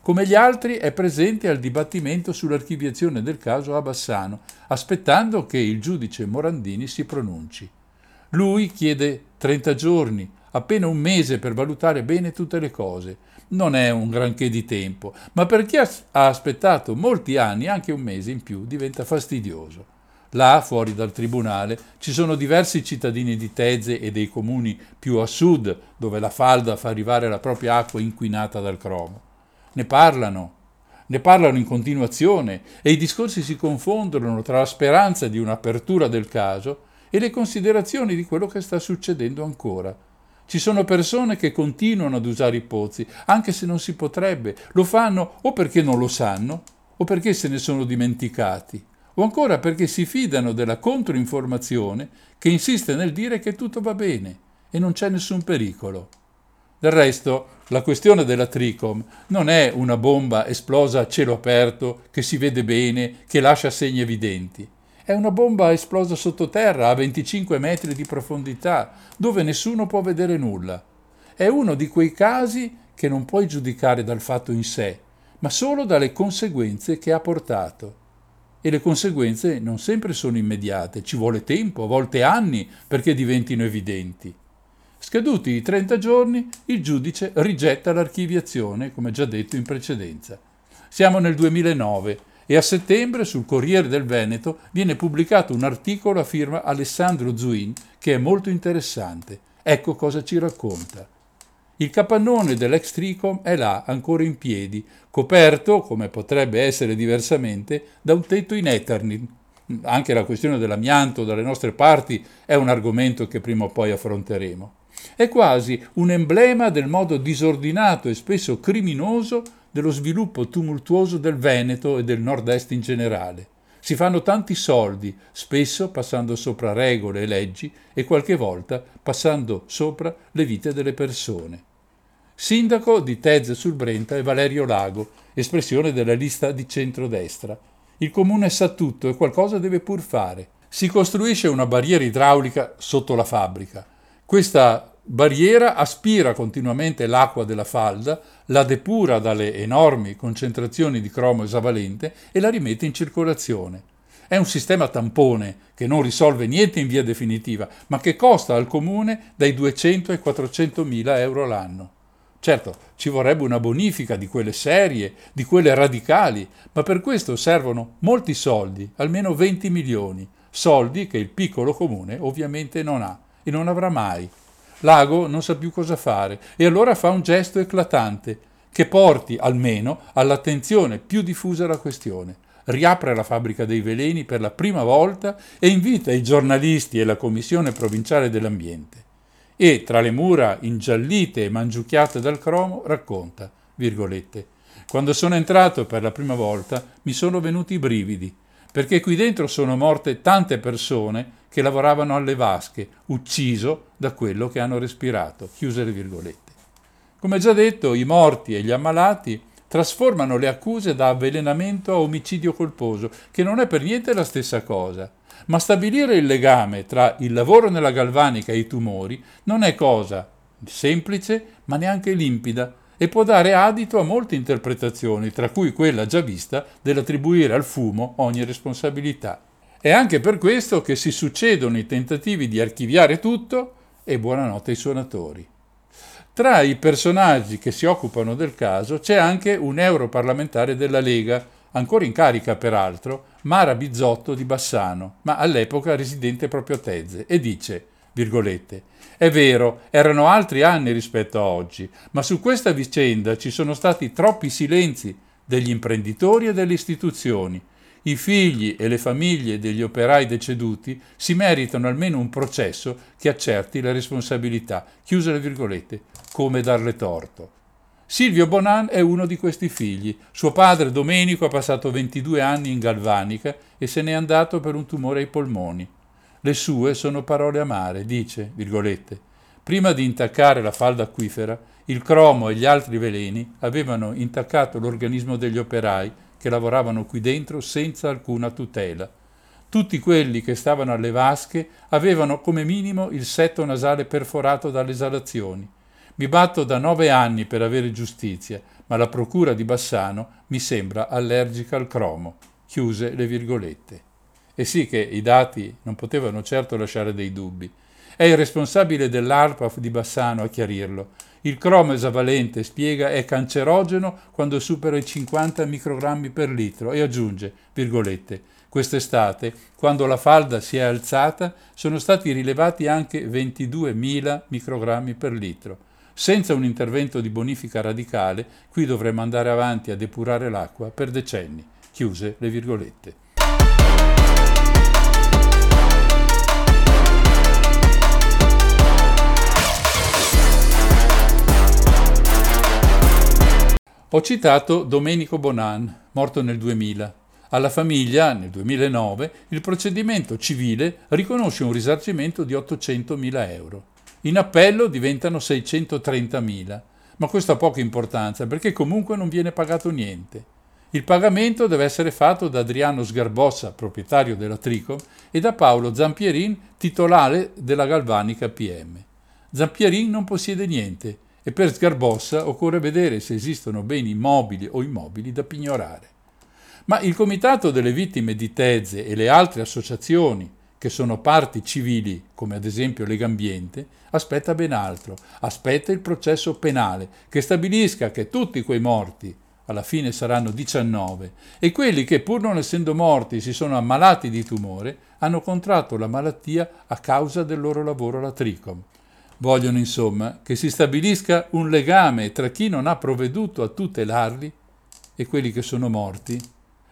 Come gli altri è presente al dibattimento sull'archiviazione del caso a Bassano, aspettando che il giudice Morandini si pronunci. Lui chiede 30 giorni, appena un mese per valutare bene tutte le cose. Non è un granché di tempo, ma per chi ha aspettato molti anni, anche un mese in più diventa fastidioso. Là, fuori dal tribunale, ci sono diversi cittadini di Tezze e dei comuni più a sud, dove la falda fa arrivare la propria acqua inquinata dal cromo ne parlano, ne parlano in continuazione e i discorsi si confondono tra la speranza di un'apertura del caso e le considerazioni di quello che sta succedendo ancora. Ci sono persone che continuano ad usare i pozzi, anche se non si potrebbe, lo fanno o perché non lo sanno, o perché se ne sono dimenticati, o ancora perché si fidano della controinformazione che insiste nel dire che tutto va bene e non c'è nessun pericolo. Del resto, la questione della Tricom non è una bomba esplosa a cielo aperto che si vede bene, che lascia segni evidenti. È una bomba esplosa sottoterra a 25 metri di profondità, dove nessuno può vedere nulla. È uno di quei casi che non puoi giudicare dal fatto in sé, ma solo dalle conseguenze che ha portato. E le conseguenze non sempre sono immediate, ci vuole tempo, a volte anni, perché diventino evidenti. Scaduti i 30 giorni, il giudice rigetta l'archiviazione, come già detto in precedenza. Siamo nel 2009 e a settembre sul Corriere del Veneto viene pubblicato un articolo a firma Alessandro Zuin che è molto interessante. Ecco cosa ci racconta. Il capannone dell'ex Tricom è là, ancora in piedi, coperto, come potrebbe essere diversamente, da un tetto in Eternit. Anche la questione dell'amianto dalle nostre parti è un argomento che prima o poi affronteremo. È quasi un emblema del modo disordinato e spesso criminoso dello sviluppo tumultuoso del Veneto e del nord-est in generale. Si fanno tanti soldi, spesso passando sopra regole e leggi e qualche volta passando sopra le vite delle persone. Sindaco di Tezze sul Brenta è Valerio Lago, espressione della lista di centrodestra. Il comune sa tutto e qualcosa deve pur fare. Si costruisce una barriera idraulica sotto la fabbrica. Questa barriera aspira continuamente l'acqua della falda, la depura dalle enormi concentrazioni di cromo esavalente e la rimette in circolazione. È un sistema tampone che non risolve niente in via definitiva, ma che costa al comune dai 200 ai 400 mila euro l'anno. Certo, ci vorrebbe una bonifica di quelle serie, di quelle radicali, ma per questo servono molti soldi, almeno 20 milioni, soldi che il piccolo comune ovviamente non ha e non avrà mai. Lago non sa più cosa fare e allora fa un gesto eclatante che porti almeno all'attenzione più diffusa la questione riapre la fabbrica dei veleni per la prima volta e invita i giornalisti e la Commissione provinciale dell'ambiente. E tra le mura ingiallite e mangiucchiate dal cromo racconta, virgolette, quando sono entrato per la prima volta mi sono venuti i brividi, perché qui dentro sono morte tante persone che lavoravano alle vasche, ucciso da quello che hanno respirato. Chiuse le virgolette. Come già detto, i morti e gli ammalati trasformano le accuse da avvelenamento a omicidio colposo, che non è per niente la stessa cosa. Ma stabilire il legame tra il lavoro nella galvanica e i tumori non è cosa semplice, ma neanche limpida, e può dare adito a molte interpretazioni, tra cui quella già vista dell'attribuire al fumo ogni responsabilità. È anche per questo che si succedono i tentativi di archiviare tutto e buonanotte ai suonatori. Tra i personaggi che si occupano del caso c'è anche un europarlamentare della Lega, ancora in carica peraltro, Mara Bizzotto di Bassano, ma all'epoca residente proprio a Tezze, e dice, virgolette, è vero, erano altri anni rispetto a oggi, ma su questa vicenda ci sono stati troppi silenzi degli imprenditori e delle istituzioni, i figli e le famiglie degli operai deceduti si meritano almeno un processo che accerti le responsabilità, chiuse le virgolette, come darle torto. Silvio Bonan è uno di questi figli. Suo padre Domenico ha passato 22 anni in Galvanica e se n'è andato per un tumore ai polmoni. Le sue sono parole amare, dice, virgolette, prima di intaccare la falda acquifera, il cromo e gli altri veleni avevano intaccato l'organismo degli operai che lavoravano qui dentro senza alcuna tutela. Tutti quelli che stavano alle vasche avevano come minimo il setto nasale perforato dalle esalazioni. Mi batto da nove anni per avere giustizia, ma la procura di Bassano mi sembra allergica al cromo. Chiuse le virgolette. E sì che i dati non potevano certo lasciare dei dubbi. È il responsabile dell'ARPAF di Bassano a chiarirlo. Il cromo esavalente, spiega, è cancerogeno quando supera i 50 microgrammi per litro e aggiunge, virgolette, quest'estate, quando la falda si è alzata, sono stati rilevati anche 22.000 microgrammi per litro. Senza un intervento di bonifica radicale, qui dovremmo andare avanti a depurare l'acqua per decenni. Chiuse le virgolette. Ho citato Domenico Bonan, morto nel 2000. Alla famiglia, nel 2009, il procedimento civile riconosce un risarcimento di 800.000 euro. In appello diventano 630.000, ma questo ha poca importanza perché comunque non viene pagato niente. Il pagamento deve essere fatto da Adriano Sgarbossa, proprietario della Tricom, e da Paolo Zampierin, titolare della Galvanica PM. Zampierin non possiede niente e per Sgarbossa occorre vedere se esistono beni mobili o immobili da pignorare. Ma il Comitato delle Vittime di Tezze e le altre associazioni che sono parti civili, come ad esempio Legambiente, aspetta ben altro, aspetta il processo penale che stabilisca che tutti quei morti, alla fine saranno 19, e quelli che pur non essendo morti si sono ammalati di tumore, hanno contratto la malattia a causa del loro lavoro alla Tricom Vogliono insomma che si stabilisca un legame tra chi non ha provveduto a tutelarli e quelli che sono morti.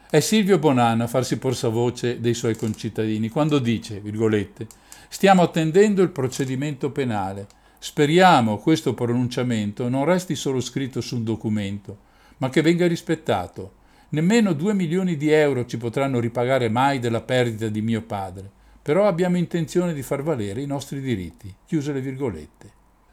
È Silvio Bonanno a farsi portavoce dei suoi concittadini quando dice, virgolette, stiamo attendendo il procedimento penale. Speriamo questo pronunciamento non resti solo scritto su un documento, ma che venga rispettato. Nemmeno due milioni di euro ci potranno ripagare mai della perdita di mio padre però abbiamo intenzione di far valere i nostri diritti. Chiuse le virgolette.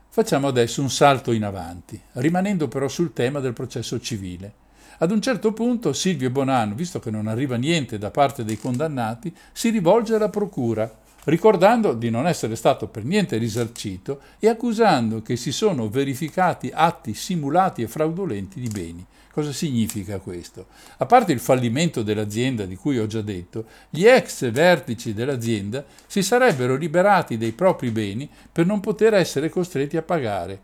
Facciamo adesso un salto in avanti, rimanendo però sul tema del processo civile. Ad un certo punto Silvio Bonanno, visto che non arriva niente da parte dei condannati, si rivolge alla procura, ricordando di non essere stato per niente risarcito e accusando che si sono verificati atti simulati e fraudolenti di beni. Cosa significa questo? A parte il fallimento dell'azienda di cui ho già detto, gli ex vertici dell'azienda si sarebbero liberati dei propri beni per non poter essere costretti a pagare.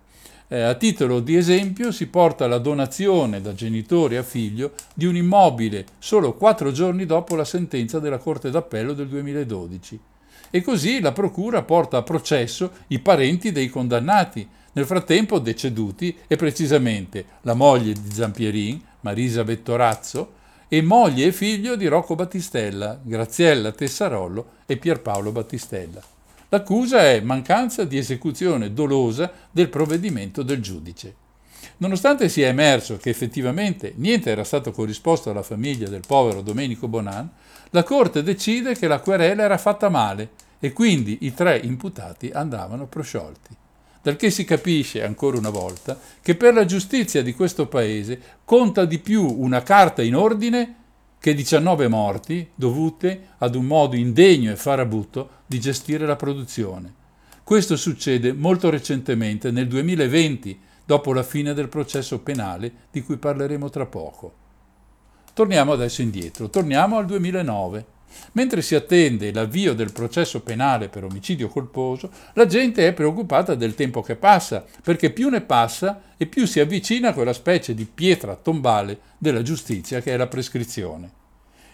Eh, a titolo di esempio si porta la donazione da genitore a figlio di un immobile solo quattro giorni dopo la sentenza della Corte d'Appello del 2012. E così la Procura porta a processo i parenti dei condannati, nel frattempo deceduti e precisamente la moglie di Zampierin, Marisa Vettorazzo, e moglie e figlio di Rocco Battistella, Graziella Tessarollo e Pierpaolo Battistella. L'accusa è mancanza di esecuzione dolosa del provvedimento del giudice. Nonostante sia emerso che effettivamente niente era stato corrisposto alla famiglia del povero Domenico Bonan, la Corte decide che la querela era fatta male e quindi i tre imputati andavano prosciolti che si capisce ancora una volta che per la giustizia di questo paese conta di più una carta in ordine che 19 morti dovute ad un modo indegno e farabutto di gestire la produzione. Questo succede molto recentemente, nel 2020, dopo la fine del processo penale di cui parleremo tra poco. Torniamo adesso indietro, torniamo al 2009. Mentre si attende l'avvio del processo penale per omicidio colposo, la gente è preoccupata del tempo che passa, perché più ne passa e più si avvicina a quella specie di pietra tombale della giustizia che è la prescrizione.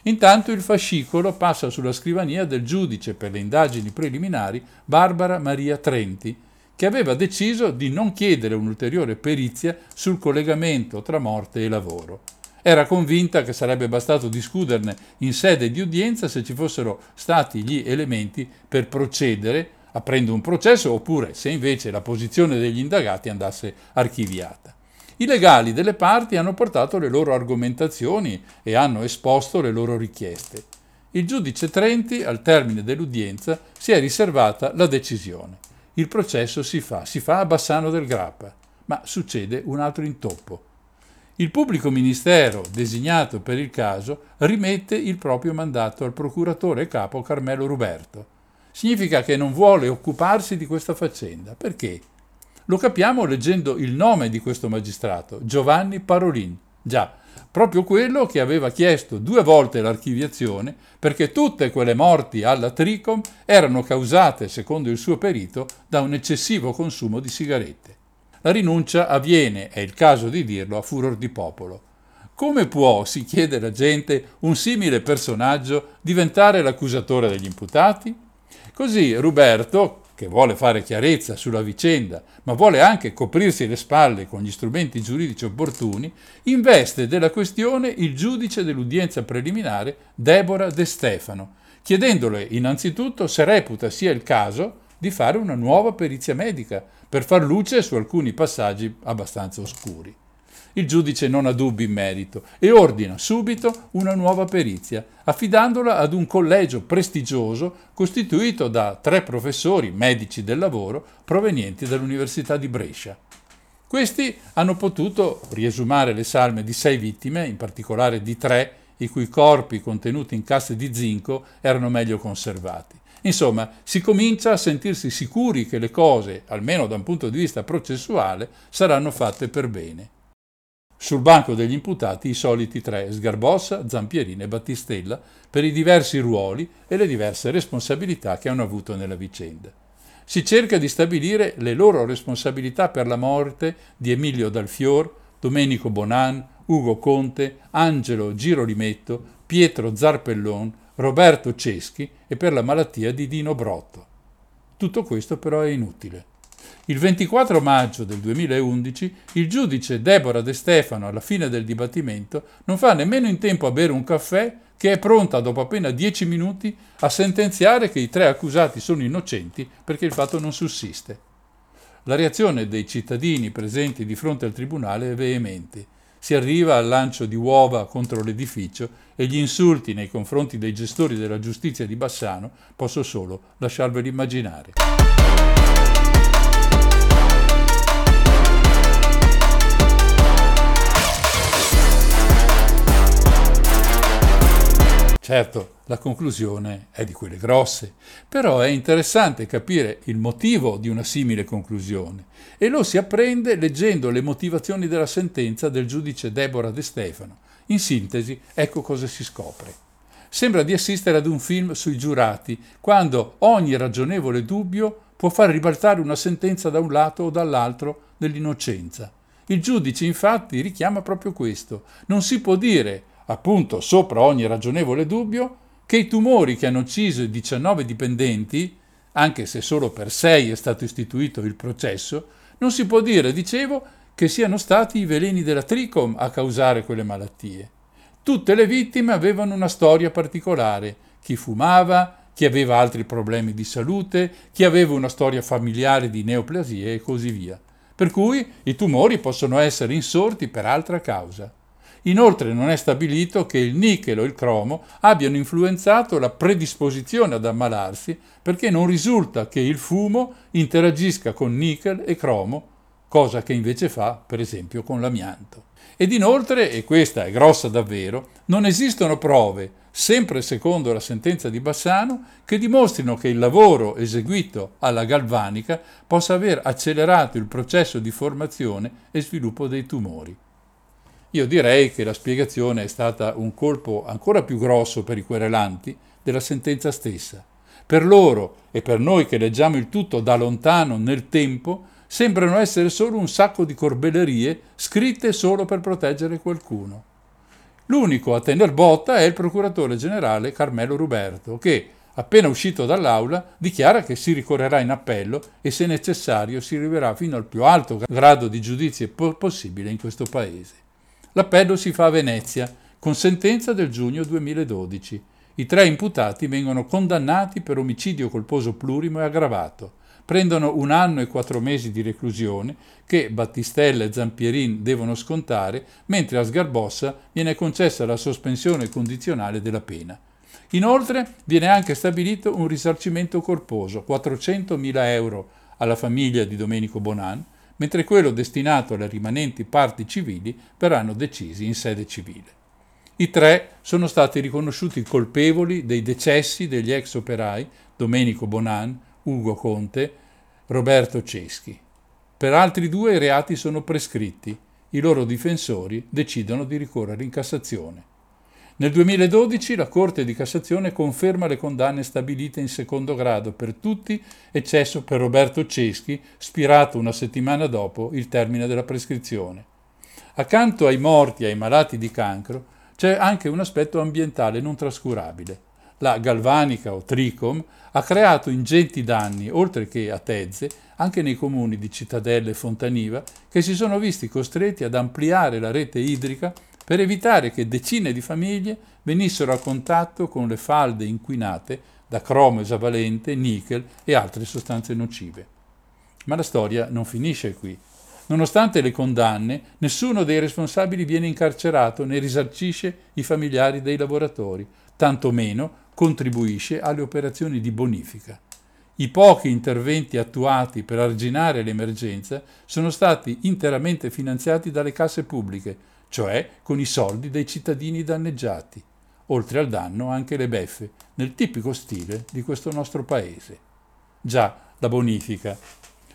Intanto il fascicolo passa sulla scrivania del giudice per le indagini preliminari Barbara Maria Trenti, che aveva deciso di non chiedere un'ulteriore perizia sul collegamento tra morte e lavoro. Era convinta che sarebbe bastato discuterne in sede di udienza se ci fossero stati gli elementi per procedere aprendo un processo oppure se invece la posizione degli indagati andasse archiviata. I legali delle parti hanno portato le loro argomentazioni e hanno esposto le loro richieste. Il giudice Trenti, al termine dell'udienza, si è riservata la decisione. Il processo si fa, si fa a Bassano del Grappa, ma succede un altro intoppo. Il pubblico ministero designato per il caso rimette il proprio mandato al procuratore capo Carmelo Ruberto. Significa che non vuole occuparsi di questa faccenda. Perché? Lo capiamo leggendo il nome di questo magistrato, Giovanni Parolin. Già, proprio quello che aveva chiesto due volte l'archiviazione perché tutte quelle morti alla Tricom erano causate, secondo il suo perito, da un eccessivo consumo di sigarette. La rinuncia avviene, è il caso di dirlo, a furor di popolo. Come può, si chiede la gente, un simile personaggio diventare l'accusatore degli imputati? Così Ruberto, che vuole fare chiarezza sulla vicenda, ma vuole anche coprirsi le spalle con gli strumenti giuridici opportuni, investe della questione il giudice dell'udienza preliminare Deborah De Stefano, chiedendole innanzitutto se reputa sia il caso di fare una nuova perizia medica per far luce su alcuni passaggi abbastanza oscuri. Il giudice non ha dubbi in merito e ordina subito una nuova perizia, affidandola ad un collegio prestigioso costituito da tre professori medici del lavoro provenienti dall'Università di Brescia. Questi hanno potuto riesumare le salme di sei vittime, in particolare di tre, i cui corpi contenuti in casse di zinco erano meglio conservati. Insomma, si comincia a sentirsi sicuri che le cose, almeno da un punto di vista processuale, saranno fatte per bene. Sul banco degli imputati i soliti tre, Sgarbossa, Zampierini e Battistella, per i diversi ruoli e le diverse responsabilità che hanno avuto nella vicenda. Si cerca di stabilire le loro responsabilità per la morte di Emilio Dalfior, Domenico Bonan, Ugo Conte, Angelo Girolimetto, Pietro Zarpellon, Roberto Ceschi e per la malattia di Dino Brotto. Tutto questo però è inutile. Il 24 maggio del 2011 il giudice Deborah De Stefano alla fine del dibattimento non fa nemmeno in tempo a bere un caffè che è pronta dopo appena dieci minuti a sentenziare che i tre accusati sono innocenti perché il fatto non sussiste. La reazione dei cittadini presenti di fronte al tribunale è veemente si arriva al lancio di uova contro l'edificio e gli insulti nei confronti dei gestori della giustizia di Bassano posso solo lasciarveli immaginare. Certo, la conclusione è di quelle grosse, però è interessante capire il motivo di una simile conclusione e lo si apprende leggendo le motivazioni della sentenza del giudice Deborah De Stefano. In sintesi, ecco cosa si scopre. Sembra di assistere ad un film sui giurati, quando ogni ragionevole dubbio può far ribaltare una sentenza da un lato o dall'altro dell'innocenza. Il giudice infatti richiama proprio questo. Non si può dire appunto sopra ogni ragionevole dubbio, che i tumori che hanno ucciso i 19 dipendenti, anche se solo per 6 è stato istituito il processo, non si può dire, dicevo, che siano stati i veleni della Tricom a causare quelle malattie. Tutte le vittime avevano una storia particolare, chi fumava, chi aveva altri problemi di salute, chi aveva una storia familiare di neoplasie e così via. Per cui i tumori possono essere insorti per altra causa. Inoltre non è stabilito che il nichel o il cromo abbiano influenzato la predisposizione ad ammalarsi perché non risulta che il fumo interagisca con nichel e cromo, cosa che invece fa per esempio con l'amianto. Ed inoltre, e questa è grossa davvero, non esistono prove, sempre secondo la sentenza di Bassano, che dimostrino che il lavoro eseguito alla galvanica possa aver accelerato il processo di formazione e sviluppo dei tumori. Io direi che la spiegazione è stata un colpo ancora più grosso per i querelanti della sentenza stessa. Per loro e per noi che leggiamo il tutto da lontano nel tempo, sembrano essere solo un sacco di corbellerie scritte solo per proteggere qualcuno. L'unico a tener botta è il procuratore generale Carmelo Ruberto, che, appena uscito dall'aula, dichiara che si ricorrerà in appello e se necessario si arriverà fino al più alto grado di giudizio possibile in questo Paese. L'appello si fa a Venezia, con sentenza del giugno 2012. I tre imputati vengono condannati per omicidio colposo plurimo e aggravato. Prendono un anno e quattro mesi di reclusione che Battistella e Zampierin devono scontare, mentre a Sgarbossa viene concessa la sospensione condizionale della pena. Inoltre viene anche stabilito un risarcimento corposo, 400.000 euro alla famiglia di Domenico Bonan, mentre quello destinato alle rimanenti parti civili verranno decisi in sede civile. I tre sono stati riconosciuti colpevoli dei decessi degli ex operai Domenico Bonan, Ugo Conte, Roberto Ceschi. Per altri due i reati sono prescritti, i loro difensori decidono di ricorrere in Cassazione. Nel 2012 la Corte di Cassazione conferma le condanne stabilite in secondo grado per tutti, eccesso per Roberto Ceschi, spirato una settimana dopo il termine della prescrizione. Accanto ai morti e ai malati di cancro c'è anche un aspetto ambientale non trascurabile. La galvanica o Tricom ha creato ingenti danni, oltre che a Tezze, anche nei comuni di Cittadella e Fontaniva, che si sono visti costretti ad ampliare la rete idrica per evitare che decine di famiglie venissero a contatto con le falde inquinate da cromo esavalente, nickel e altre sostanze nocive. Ma la storia non finisce qui. Nonostante le condanne, nessuno dei responsabili viene incarcerato né risarcisce i familiari dei lavoratori, tantomeno contribuisce alle operazioni di bonifica. I pochi interventi attuati per arginare l'emergenza sono stati interamente finanziati dalle casse pubbliche, cioè con i soldi dei cittadini danneggiati, oltre al danno anche le beffe, nel tipico stile di questo nostro paese. Già, la bonifica.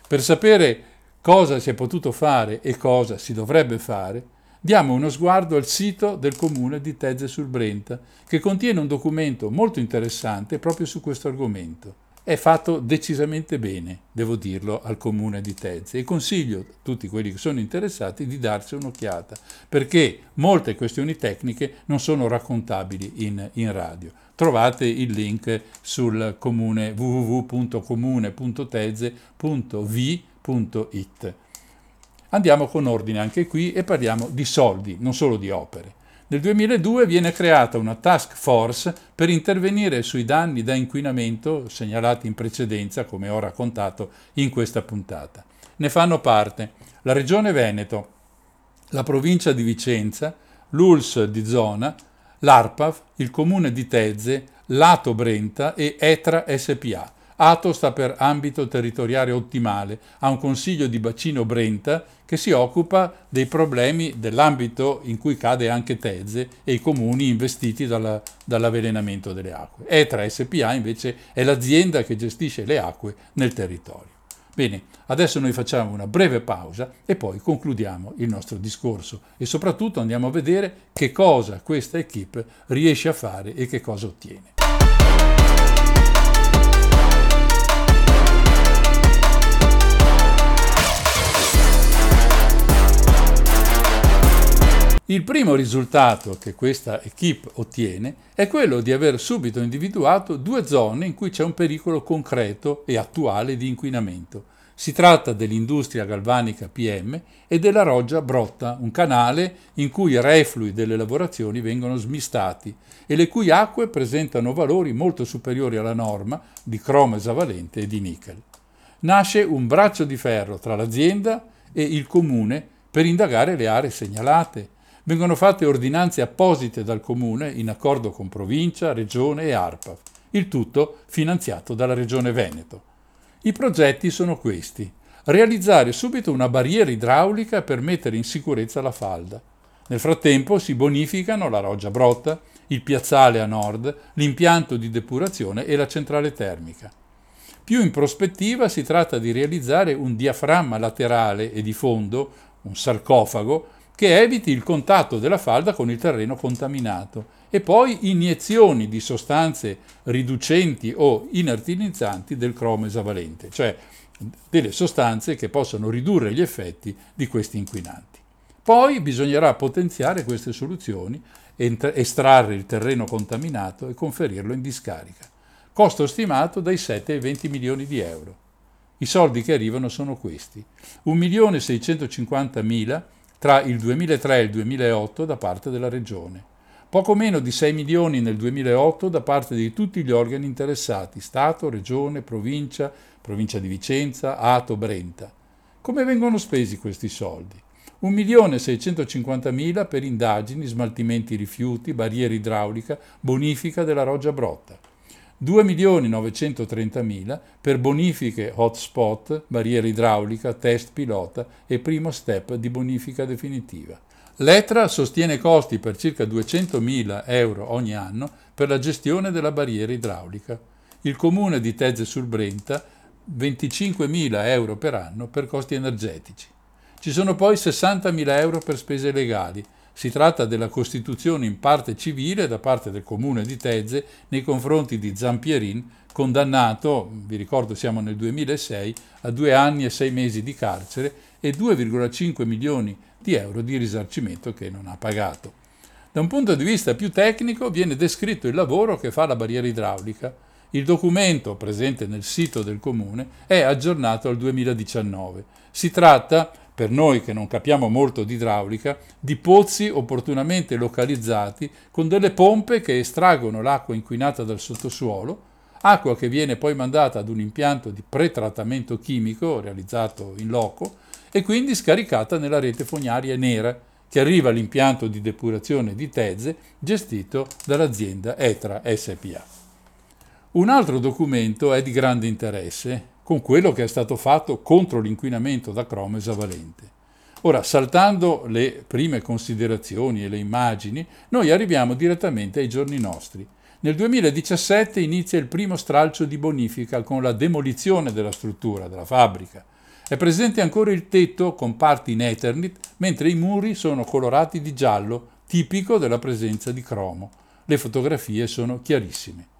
Per sapere cosa si è potuto fare e cosa si dovrebbe fare, diamo uno sguardo al sito del comune di Tezze sul Brenta, che contiene un documento molto interessante proprio su questo argomento è fatto decisamente bene, devo dirlo, al comune di Tezze e consiglio a tutti quelli che sono interessati di darsi un'occhiata, perché molte questioni tecniche non sono raccontabili in, in radio. Trovate il link sul comune www.comune.tezze.vi.it. Andiamo con ordine anche qui e parliamo di soldi, non solo di opere. Nel 2002 viene creata una task force per intervenire sui danni da inquinamento segnalati in precedenza, come ho raccontato in questa puntata. Ne fanno parte la Regione Veneto, la provincia di Vicenza, l'ULS di zona, l'ARPAV, il comune di Tezze, Lato Brenta e ETRA SPA. ATO sta per ambito territoriale ottimale, ha un consiglio di bacino Brenta che si occupa dei problemi dell'ambito in cui cade anche Tezze e i comuni investiti dalla, dall'avvelenamento delle acque. ETRA SPA invece è l'azienda che gestisce le acque nel territorio. Bene, adesso noi facciamo una breve pausa e poi concludiamo il nostro discorso e soprattutto andiamo a vedere che cosa questa equip riesce a fare e che cosa ottiene. Il primo risultato che questa equip ottiene è quello di aver subito individuato due zone in cui c'è un pericolo concreto e attuale di inquinamento. Si tratta dell'industria galvanica PM e della roggia Brotta, un canale in cui i reflui delle lavorazioni vengono smistati e le cui acque presentano valori molto superiori alla norma di cromo esavalente e di nickel. Nasce un braccio di ferro tra l'azienda e il comune per indagare le aree segnalate vengono fatte ordinanze apposite dal Comune in accordo con Provincia, Regione e ARPA, il tutto finanziato dalla Regione Veneto. I progetti sono questi. Realizzare subito una barriera idraulica per mettere in sicurezza la falda. Nel frattempo si bonificano la roggia Brotta, il piazzale a nord, l'impianto di depurazione e la centrale termica. Più in prospettiva si tratta di realizzare un diaframma laterale e di fondo, un sarcofago, che eviti il contatto della falda con il terreno contaminato e poi iniezioni di sostanze riducenti o inertinizzanti del cromo esavalente, cioè delle sostanze che possono ridurre gli effetti di questi inquinanti. Poi bisognerà potenziare queste soluzioni, estrarre il terreno contaminato e conferirlo in discarica. Costo stimato dai 7 ai 20 milioni di euro. I soldi che arrivano sono questi: 1.650.000 tra il 2003 e il 2008 da parte della Regione. Poco meno di 6 milioni nel 2008 da parte di tutti gli organi interessati, Stato, Regione, Provincia, Provincia di Vicenza, Ato, Brenta. Come vengono spesi questi soldi? 1.650.000 per indagini, smaltimenti rifiuti, barriera idraulica, bonifica della roggia brotta. 2.930.000 per bonifiche hotspot, barriera idraulica, test pilota e primo step di bonifica definitiva. L'ETRA sostiene costi per circa 200.000 euro ogni anno per la gestione della barriera idraulica. Il comune di Tezze sul Brenta 25.000 euro per anno per costi energetici. Ci sono poi 60.000 euro per spese legali, si tratta della costituzione in parte civile da parte del comune di Tezze nei confronti di Zampierin, condannato, vi ricordo siamo nel 2006, a due anni e sei mesi di carcere e 2,5 milioni di euro di risarcimento che non ha pagato. Da un punto di vista più tecnico viene descritto il lavoro che fa la barriera idraulica. Il documento presente nel sito del comune è aggiornato al 2019. Si tratta per noi che non capiamo molto di idraulica, di pozzi opportunamente localizzati con delle pompe che estraggono l'acqua inquinata dal sottosuolo, acqua che viene poi mandata ad un impianto di pretrattamento chimico realizzato in loco e quindi scaricata nella rete fognaria nera che arriva all'impianto di depurazione di Tezze gestito dall'azienda Etra SPA. Un altro documento è di grande interesse, con quello che è stato fatto contro l'inquinamento da cromo esavalente. Ora, saltando le prime considerazioni e le immagini, noi arriviamo direttamente ai giorni nostri. Nel 2017 inizia il primo stralcio di bonifica con la demolizione della struttura, della fabbrica. È presente ancora il tetto con parti in Eternit, mentre i muri sono colorati di giallo, tipico della presenza di cromo. Le fotografie sono chiarissime.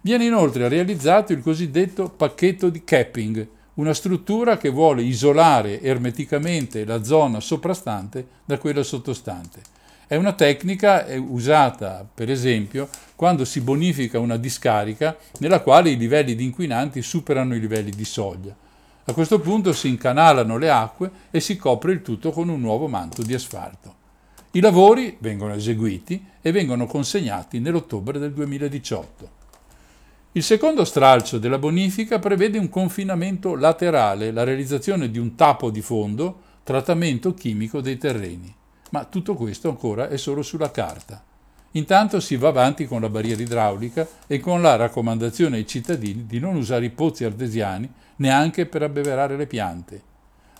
Viene inoltre realizzato il cosiddetto pacchetto di capping, una struttura che vuole isolare ermeticamente la zona soprastante da quella sottostante. È una tecnica usata, per esempio, quando si bonifica una discarica nella quale i livelli di inquinanti superano i livelli di soglia. A questo punto si incanalano le acque e si copre il tutto con un nuovo manto di asfalto. I lavori vengono eseguiti e vengono consegnati nell'ottobre del 2018. Il secondo stralcio della bonifica prevede un confinamento laterale, la realizzazione di un tappo di fondo, trattamento chimico dei terreni. Ma tutto questo ancora è solo sulla carta. Intanto si va avanti con la barriera idraulica e con la raccomandazione ai cittadini di non usare i pozzi artesiani neanche per abbeverare le piante.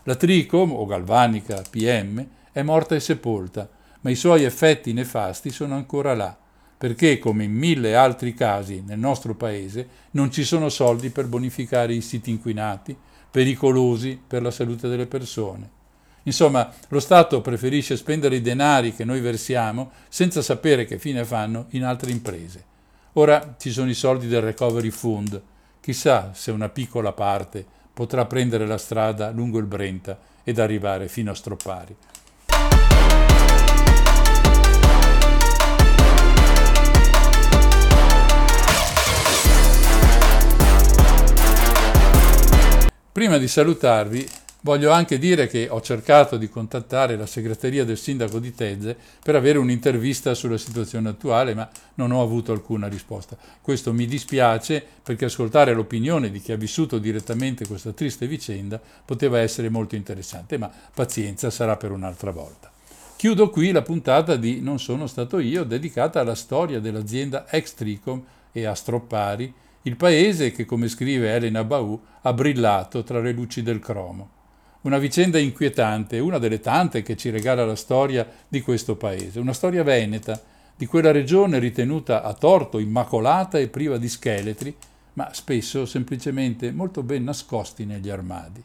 La Tricom, o galvanica PM, è morta e sepolta, ma i suoi effetti nefasti sono ancora là, perché, come in mille altri casi nel nostro paese, non ci sono soldi per bonificare i siti inquinati, pericolosi per la salute delle persone. Insomma, lo Stato preferisce spendere i denari che noi versiamo senza sapere che fine fanno in altre imprese. Ora ci sono i soldi del Recovery Fund. Chissà se una piccola parte potrà prendere la strada lungo il Brenta ed arrivare fino a Stroppari. Prima di salutarvi Voglio anche dire che ho cercato di contattare la segreteria del sindaco di Tezze per avere un'intervista sulla situazione attuale, ma non ho avuto alcuna risposta. Questo mi dispiace perché ascoltare l'opinione di chi ha vissuto direttamente questa triste vicenda poteva essere molto interessante, ma pazienza sarà per un'altra volta. Chiudo qui la puntata di Non sono stato io, dedicata alla storia dell'azienda ex Tricom e a Stroppari, il paese che, come scrive Elena Baù, ha brillato tra le luci del cromo. Una vicenda inquietante, una delle tante che ci regala la storia di questo paese, una storia veneta, di quella regione ritenuta a torto immacolata e priva di scheletri, ma spesso semplicemente molto ben nascosti negli armadi.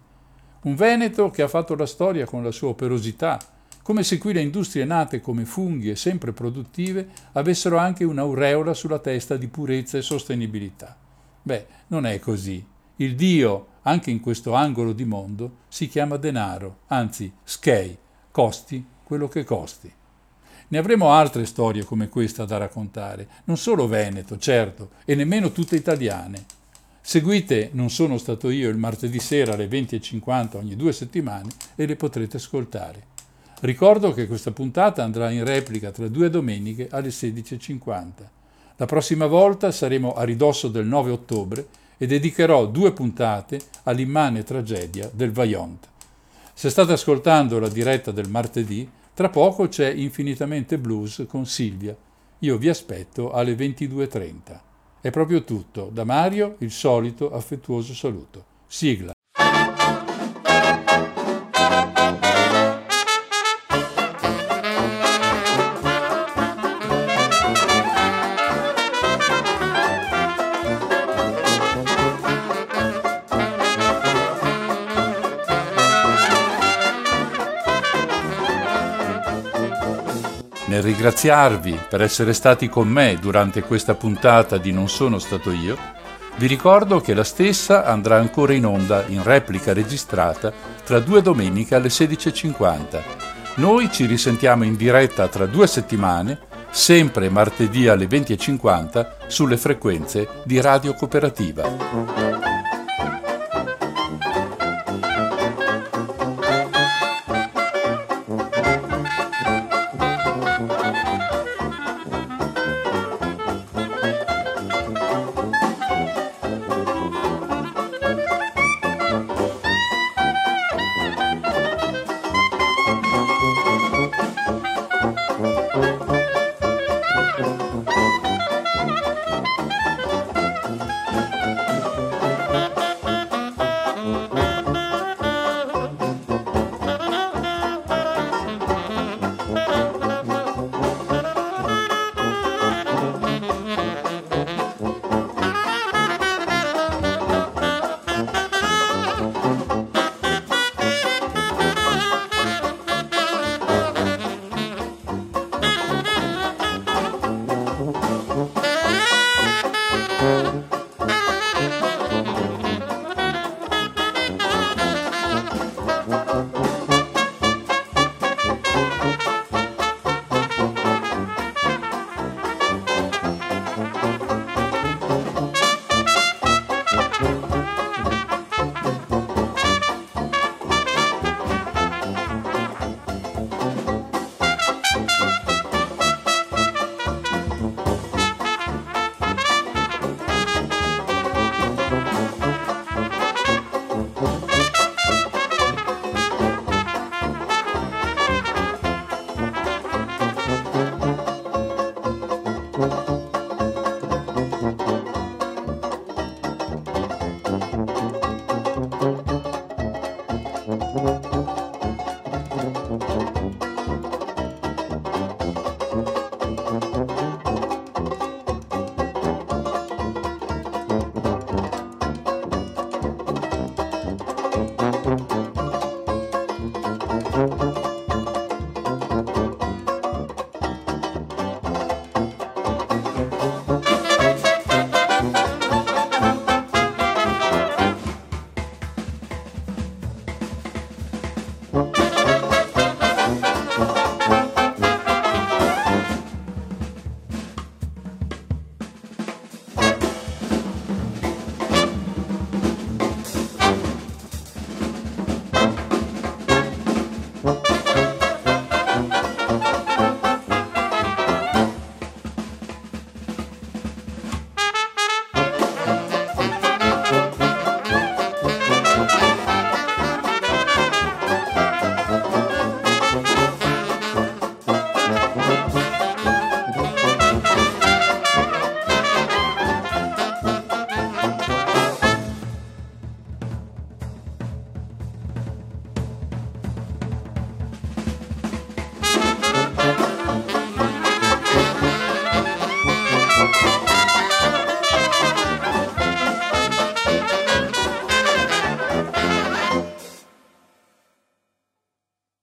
Un Veneto che ha fatto la storia con la sua operosità, come se qui le industrie nate come funghi e sempre produttive avessero anche un'aureola sulla testa di purezza e sostenibilità. Beh, non è così. Il Dio anche in questo angolo di mondo, si chiama denaro, anzi skei, costi quello che costi. Ne avremo altre storie come questa da raccontare, non solo Veneto, certo, e nemmeno tutte italiane. Seguite Non sono stato io il martedì sera alle 20.50 ogni due settimane e le potrete ascoltare. Ricordo che questa puntata andrà in replica tra due domeniche alle 16.50. La prossima volta saremo a ridosso del 9 ottobre e dedicherò due puntate all'immane tragedia del Vaillant. Se state ascoltando la diretta del martedì, tra poco c'è Infinitamente Blues con Silvia. Io vi aspetto alle 22.30. È proprio tutto. Da Mario il solito affettuoso saluto. Sigla. Nel ringraziarvi per essere stati con me durante questa puntata di Non sono stato io, vi ricordo che la stessa andrà ancora in onda in replica registrata tra due domeniche alle 16.50. Noi ci risentiamo in diretta tra due settimane, sempre martedì alle 20.50, sulle frequenze di Radio Cooperativa.